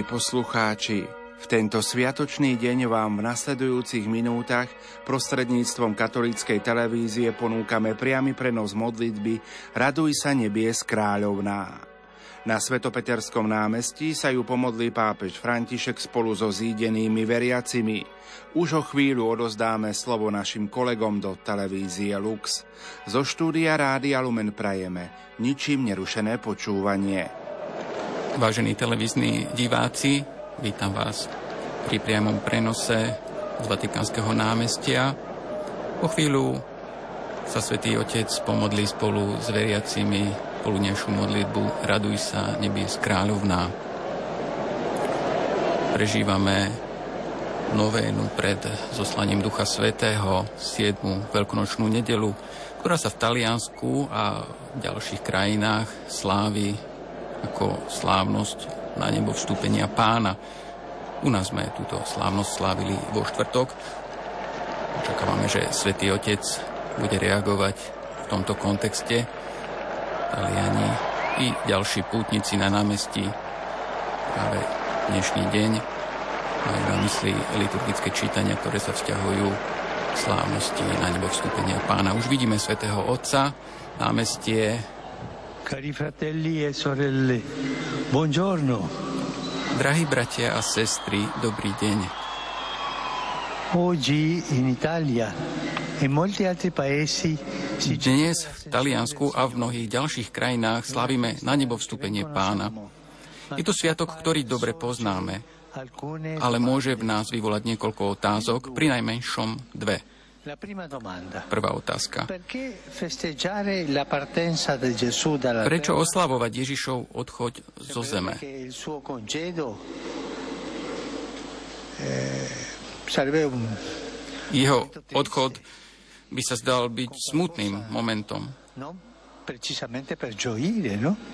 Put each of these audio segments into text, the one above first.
Milí poslucháči, v tento sviatočný deň vám v nasledujúcich minútach prostredníctvom katolíckej televízie ponúkame priamy prenos modlitby Raduj sa nebies kráľovná. Na Svetopeterskom námestí sa ju pomodlí pápež František spolu so zídenými veriacimi. Už o chvíľu odozdáme slovo našim kolegom do televízie Lux. Zo štúdia Rádia Lumen prajeme ničím nerušené počúvanie. Vážení televízni diváci, vítam vás pri priamom prenose z Vatikánskeho námestia. Po chvíľu sa Svetý Otec pomodlí spolu s veriacimi poludnejšiu modlitbu Raduj sa, nebies kráľovná. Prežívame novénu pred zoslaním Ducha Svetého, 7. veľkonočnú nedelu, ktorá sa v Taliansku a v ďalších krajinách slávi ako slávnosť na nebo vstúpenia pána. U nás sme túto slávnosť slávili vo štvrtok. Očakávame, že Svetý Otec bude reagovať v tomto kontexte Taliani i ďalší pútnici na námestí práve dnešný deň majú na mysli liturgické čítania, ktoré sa vzťahujú k slávnosti na nebo vstúpenia pána. Už vidíme svätého Otca, námestie. Cari fratelli e sorelle, buongiorno. Drahí bratia a sestry, dobrý deň. Oggi in Italia e molti altri paesi dnes v Taliansku a v mnohých ďalších krajinách slávime na nebo vstúpenie pána. Je to sviatok, ktorý dobre poznáme, ale môže v nás vyvolať niekoľko otázok, pri najmenšom dve. Prvá otázka. Prečo oslavovať Ježišov odchoď zo zeme? Jeho odchod by sa zdal byť smutným momentom. No,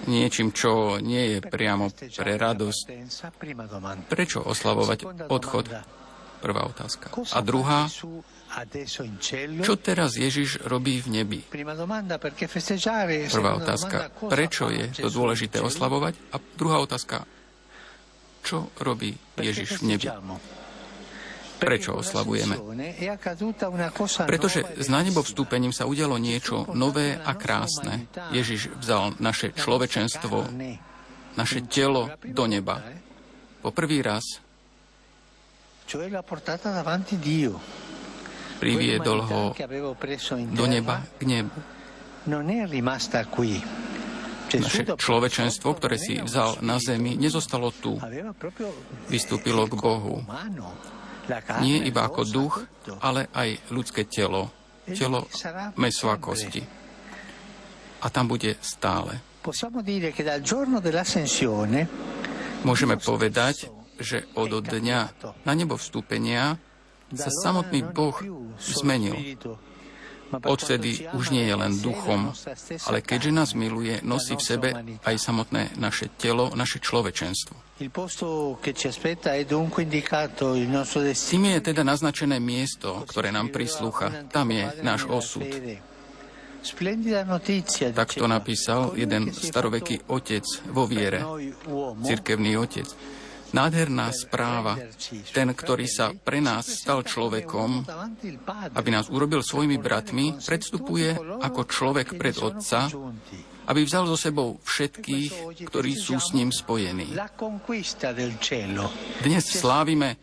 Niečím, čo nie je priamo pre radosť. Prečo oslavovať odchod? Prvá otázka. A druhá, čo teraz Ježiš robí v nebi? Prvá otázka, prečo je to dôležité oslavovať? A druhá otázka, čo robí Ježiš v nebi? Prečo oslavujeme? Pretože s nanebo vstúpením sa udialo niečo nové a krásne. Ježiš vzal naše človečenstvo, naše telo do neba. Po prvý raz priviedol ho do neba k nebu. Naše človečenstvo, ktoré si vzal na zemi, nezostalo tu. Vystúpilo k Bohu. Nie iba ako duch, ale aj ľudské telo. Telo meso a kosti. A tam bude stále. Môžeme povedať, že od dňa na nebo vstúpenia sa samotný Boh zmenil. Odvtedy už nie je len duchom, ale keďže nás miluje, nosí v sebe aj samotné naše telo, naše človečenstvo. Tým je teda naznačené miesto, ktoré nám prislúcha. Tam je náš osud. Tak to napísal jeden staroveký otec vo viere, cirkevný otec. Nádherná správa. Ten, ktorý sa pre nás stal človekom, aby nás urobil svojimi bratmi, predstupuje ako človek pred Otca, aby vzal so sebou všetkých, ktorí sú s ním spojení. Dnes slávime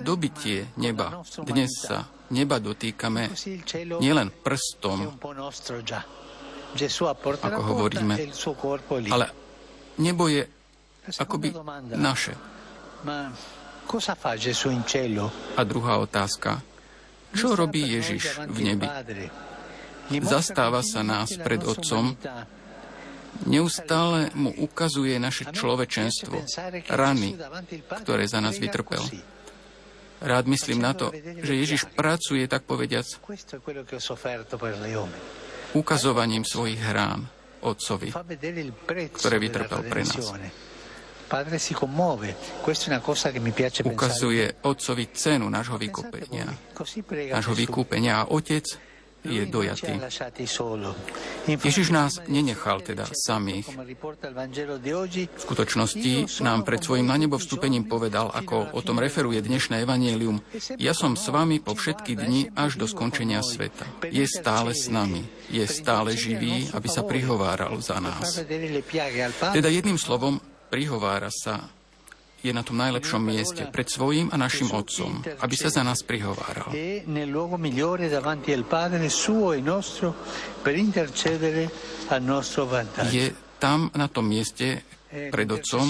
dobitie neba. Dnes sa neba dotýkame nielen prstom, ako hovoríme, ale nebo je akoby naše. A druhá otázka. Čo robí Ježiš v nebi? Zastáva sa nás pred Otcom, neustále mu ukazuje naše človečenstvo, rany, ktoré za nás vytrpel. Rád myslím na to, že Ježiš pracuje, tak povediac, ukazovaním svojich hrán Otcovi, ktoré vytrpel pre nás. Ukazuje otcovi cenu nášho vykúpenia. Nášho vykúpenia a otec je dojatý. Ježiš nás nenechal teda samých. V skutočnosti nám pred svojim na nebo vstúpením povedal, ako o tom referuje dnešné evanielium, ja som s vami po všetky dni až do skončenia sveta. Je stále s nami. Je stále živý, aby sa prihováral za nás. Teda jedným slovom, prihovára sa je na tom najlepšom mieste pred svojím a našim Otcom, aby sa za nás prihováral. Je tam na tom mieste pred Otcom,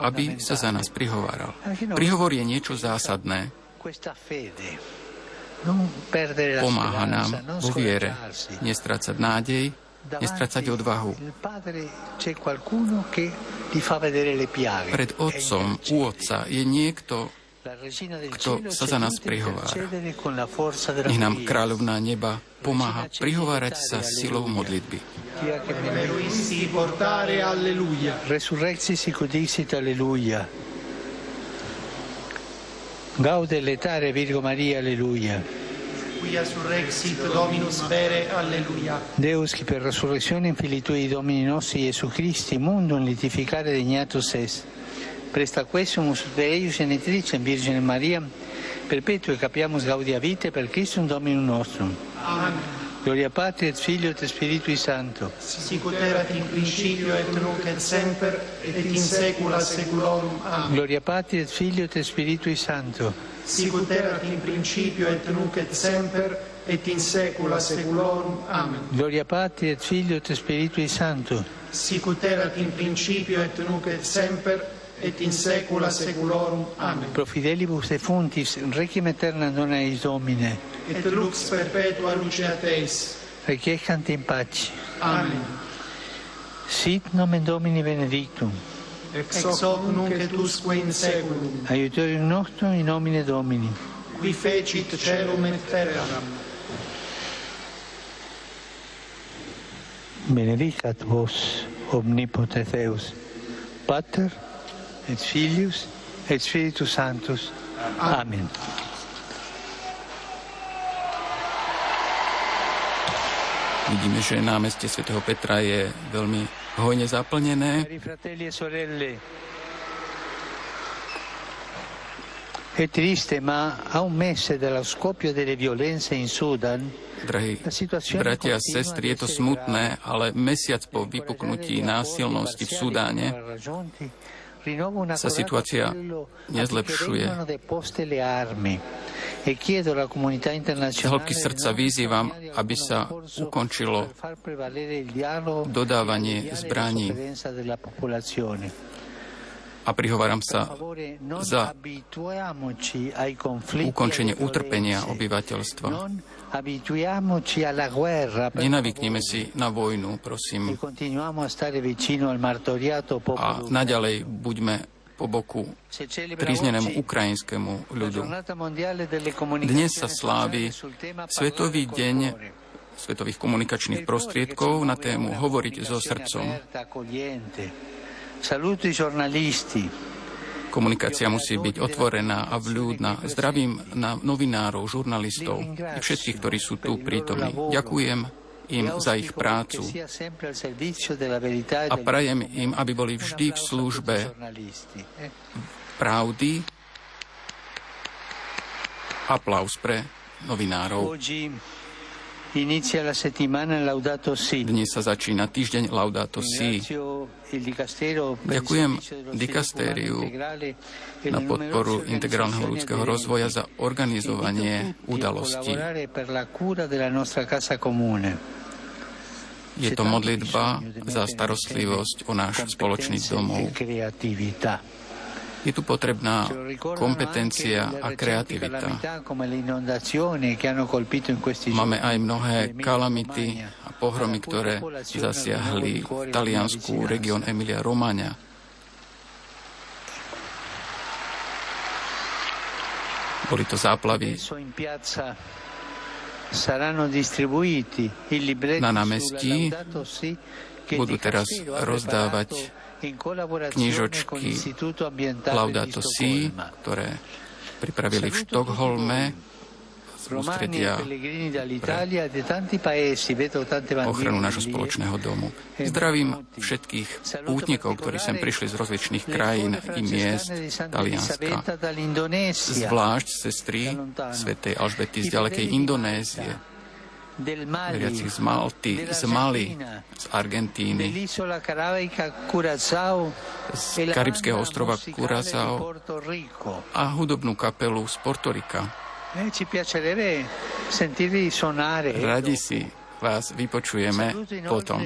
aby sa za nás prihováral. Prihovor je niečo zásadné. Pomáha nám vo viere nestrácať nádej, nestrácať odvahu. Pred otcom, u otca je niekto, kto sa za nás prihovára. Nech nám kráľovná neba pomáha prihovárať sa silou modlitby. Resurrexi sic udixit, alleluia. Gaude letare Virgo Maria, alleluia quia surrexit Dominus vere, alleluia. Deus, qui per resurrezione infinitui Domini nostri Gesù Christi, mundum litificare degnatus est, presta quesumus de eius genitricem Virgine Maria, perpetue capiamus gaudia vite per Christum Dominum nostrum. Amen. Gloria Patri et Figlio et Spiritui Santo. Sicut erat in principio et nunc et semper et in saecula saeculorum. Amen. Gloria Patri et Figlio et Spiritui Santo. sicut erat in principio et nunc et semper et in saecula saeculorum. Amen. Gloria Patri et Filio et Spiritui Sancto. Sicut erat in principio et nunc et semper et in saecula saeculorum. Amen. Pro fidelibus defuntis requiem aeterna dona eis Domine. Et lux perpetua lucea teis. Requiescant in pace. Amen. Sit nomen Domini benedictum. Ex hoc nunc et usque in saeculum. Aiutorium nostrum in nomine Domini. Qui fecit celum et terram. Benedicat vos omnipotens Deus, Pater et Filius et Spiritus Sanctus. Amen. Vidíme, že námestie svätého Petra je veľmi hojne zaplnené. E è triste, ma a un mese dallo scoppio delle violenze in Sudan, Drahí bratia a sestry, je to smutné, ale mesiac po vypuknutí násilnosti v Sudáne sa situácia nezlepšuje. Z hĺbky srdca vyzývam, aby sa ukončilo dodávanie zbraní. a prihováram sa za ukončenie utrpenia obyvateľstva. Nenavyknime si na vojnu, prosím. A naďalej buďme po boku tríznenému ukrajinskému ľudu. Dnes sa slávi Svetový deň svetových komunikačných prostriedkov na tému Hovoriť so srdcom. Komunikácia musí byť otvorená a vľúdna. Zdravím na novinárov, žurnalistov i všetkých, ktorí sú tu prítomní. Ďakujem im za ich prácu a prajem im, aby boli vždy v službe pravdy. Aplaus pre novinárov. Dnes sa začína týždeň Laudato Si. Ďakujem dikastériu na podporu integrálneho ľudského rozvoja za organizovanie udalostí. Je to modlitba za starostlivosť o náš spoločný domov. Je tu potrebná kompetencia a kreativita. Máme aj mnohé kalamity a pohromy, ktoré zasiahli v Taliansku región Emilia Romagna. Boli to záplavy na námestí budú teraz rozdávať knižočky Laudato Si, ktoré pripravili v Štokholme ústredia ochranu nášho spoločného domu. Zdravím všetkých pútnikov, ktorí sem prišli z rozličných krajín i miest Talianska. Zvlášť sestry svätej Alžbety z ďalekej Indonézie, veriacich z Malty, z Mali, z Argentíny, z karibského ostrova Curazao a hudobnú kapelu z Portorika. Radi si vás vypočujeme potom.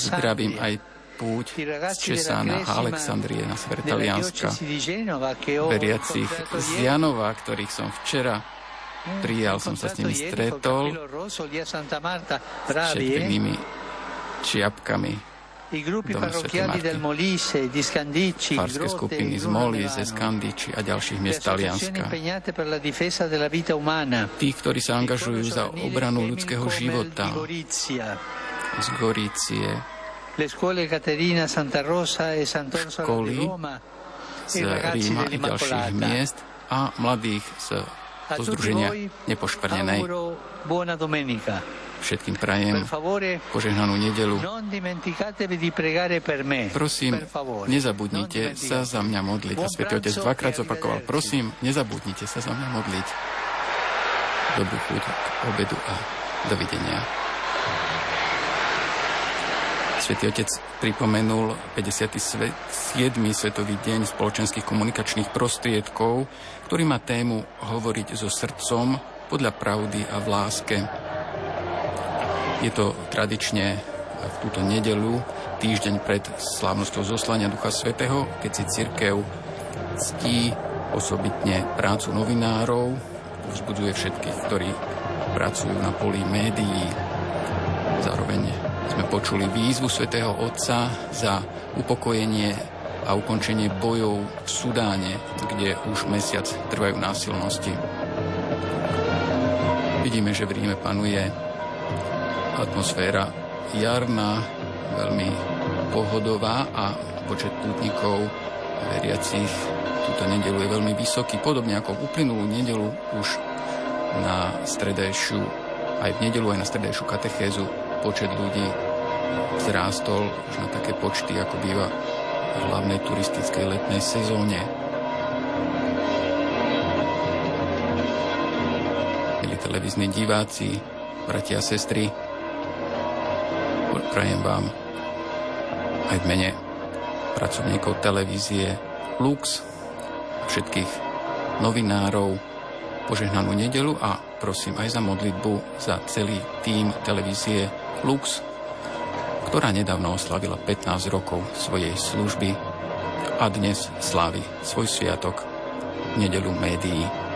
Zdravím aj púť z Česána a Alexandrie na sever Talianska, veriacich z Janova, ktorých som včera prijal, som sa s nimi stretol, s všetkými čiapkami. Farské skupiny z Molise, Scandici a ďalších miest Talianska. Tí, ktorí sa angažujú za obranu ľudského života. Z Gorície, školy z Ríma i ďalších miest a mladých z zo Združenia Nepoškvrnenej. Všetkým prajem požehnanú nedelu. Prosím, nezabudnite sa za mňa modliť. A Svetý Otec dvakrát zopakoval, prosím, nezabudnite sa za mňa modliť. Dobrú chuť k obedu a dovidenia. Svetý Otec pripomenul 57. Svetový deň spoločenských komunikačných prostriedkov, ktorý má tému Hovoriť so srdcom podľa pravdy a v láske. Je to tradične v túto nedelu, týždeň pred slávnosťou zoslania Ducha Svetého, keď si církev ctí osobitne prácu novinárov, vzbudzuje všetkých, ktorí pracujú na poli médií. Zároveň sme počuli výzvu svätého Otca za upokojenie a ukončenie bojov v Sudáne, kde už mesiac trvajú násilnosti. Vidíme, že v Ríme panuje atmosféra jarná, veľmi pohodová a počet pútnikov veriacich túto nedelu je veľmi vysoký. Podobne ako uplynulú nedelu už na stredajšiu, aj v nedelu, aj na stredajšiu katechézu počet ľudí zrástol už na také počty, ako býva v hlavnej turistickej letnej sezóne. Milí televízni diváci, bratia a sestry, prajem vám aj v mene pracovníkov televízie Lux, všetkých novinárov, požehnanú nedelu a prosím aj za modlitbu za celý tým televízie Lux, ktorá nedávno oslavila 15 rokov svojej služby a dnes slávi svoj sviatok, nedelu médií.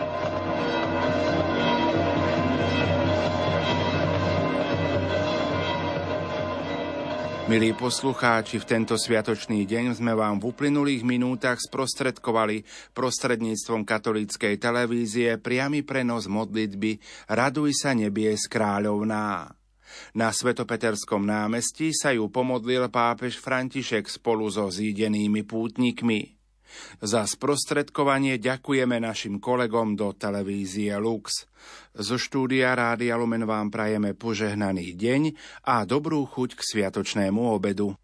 Milí poslucháči, v tento sviatočný deň sme vám v uplynulých minútach sprostredkovali prostredníctvom katolíckej televízie priamy prenos modlitby Raduj sa nebies kráľovná. Na Svetopeterskom námestí sa ju pomodlil pápež František spolu so zídenými pútnikmi. Za sprostredkovanie ďakujeme našim kolegom do televízie Lux. Zo štúdia Rádia Lumen vám prajeme požehnaný deň a dobrú chuť k sviatočnému obedu.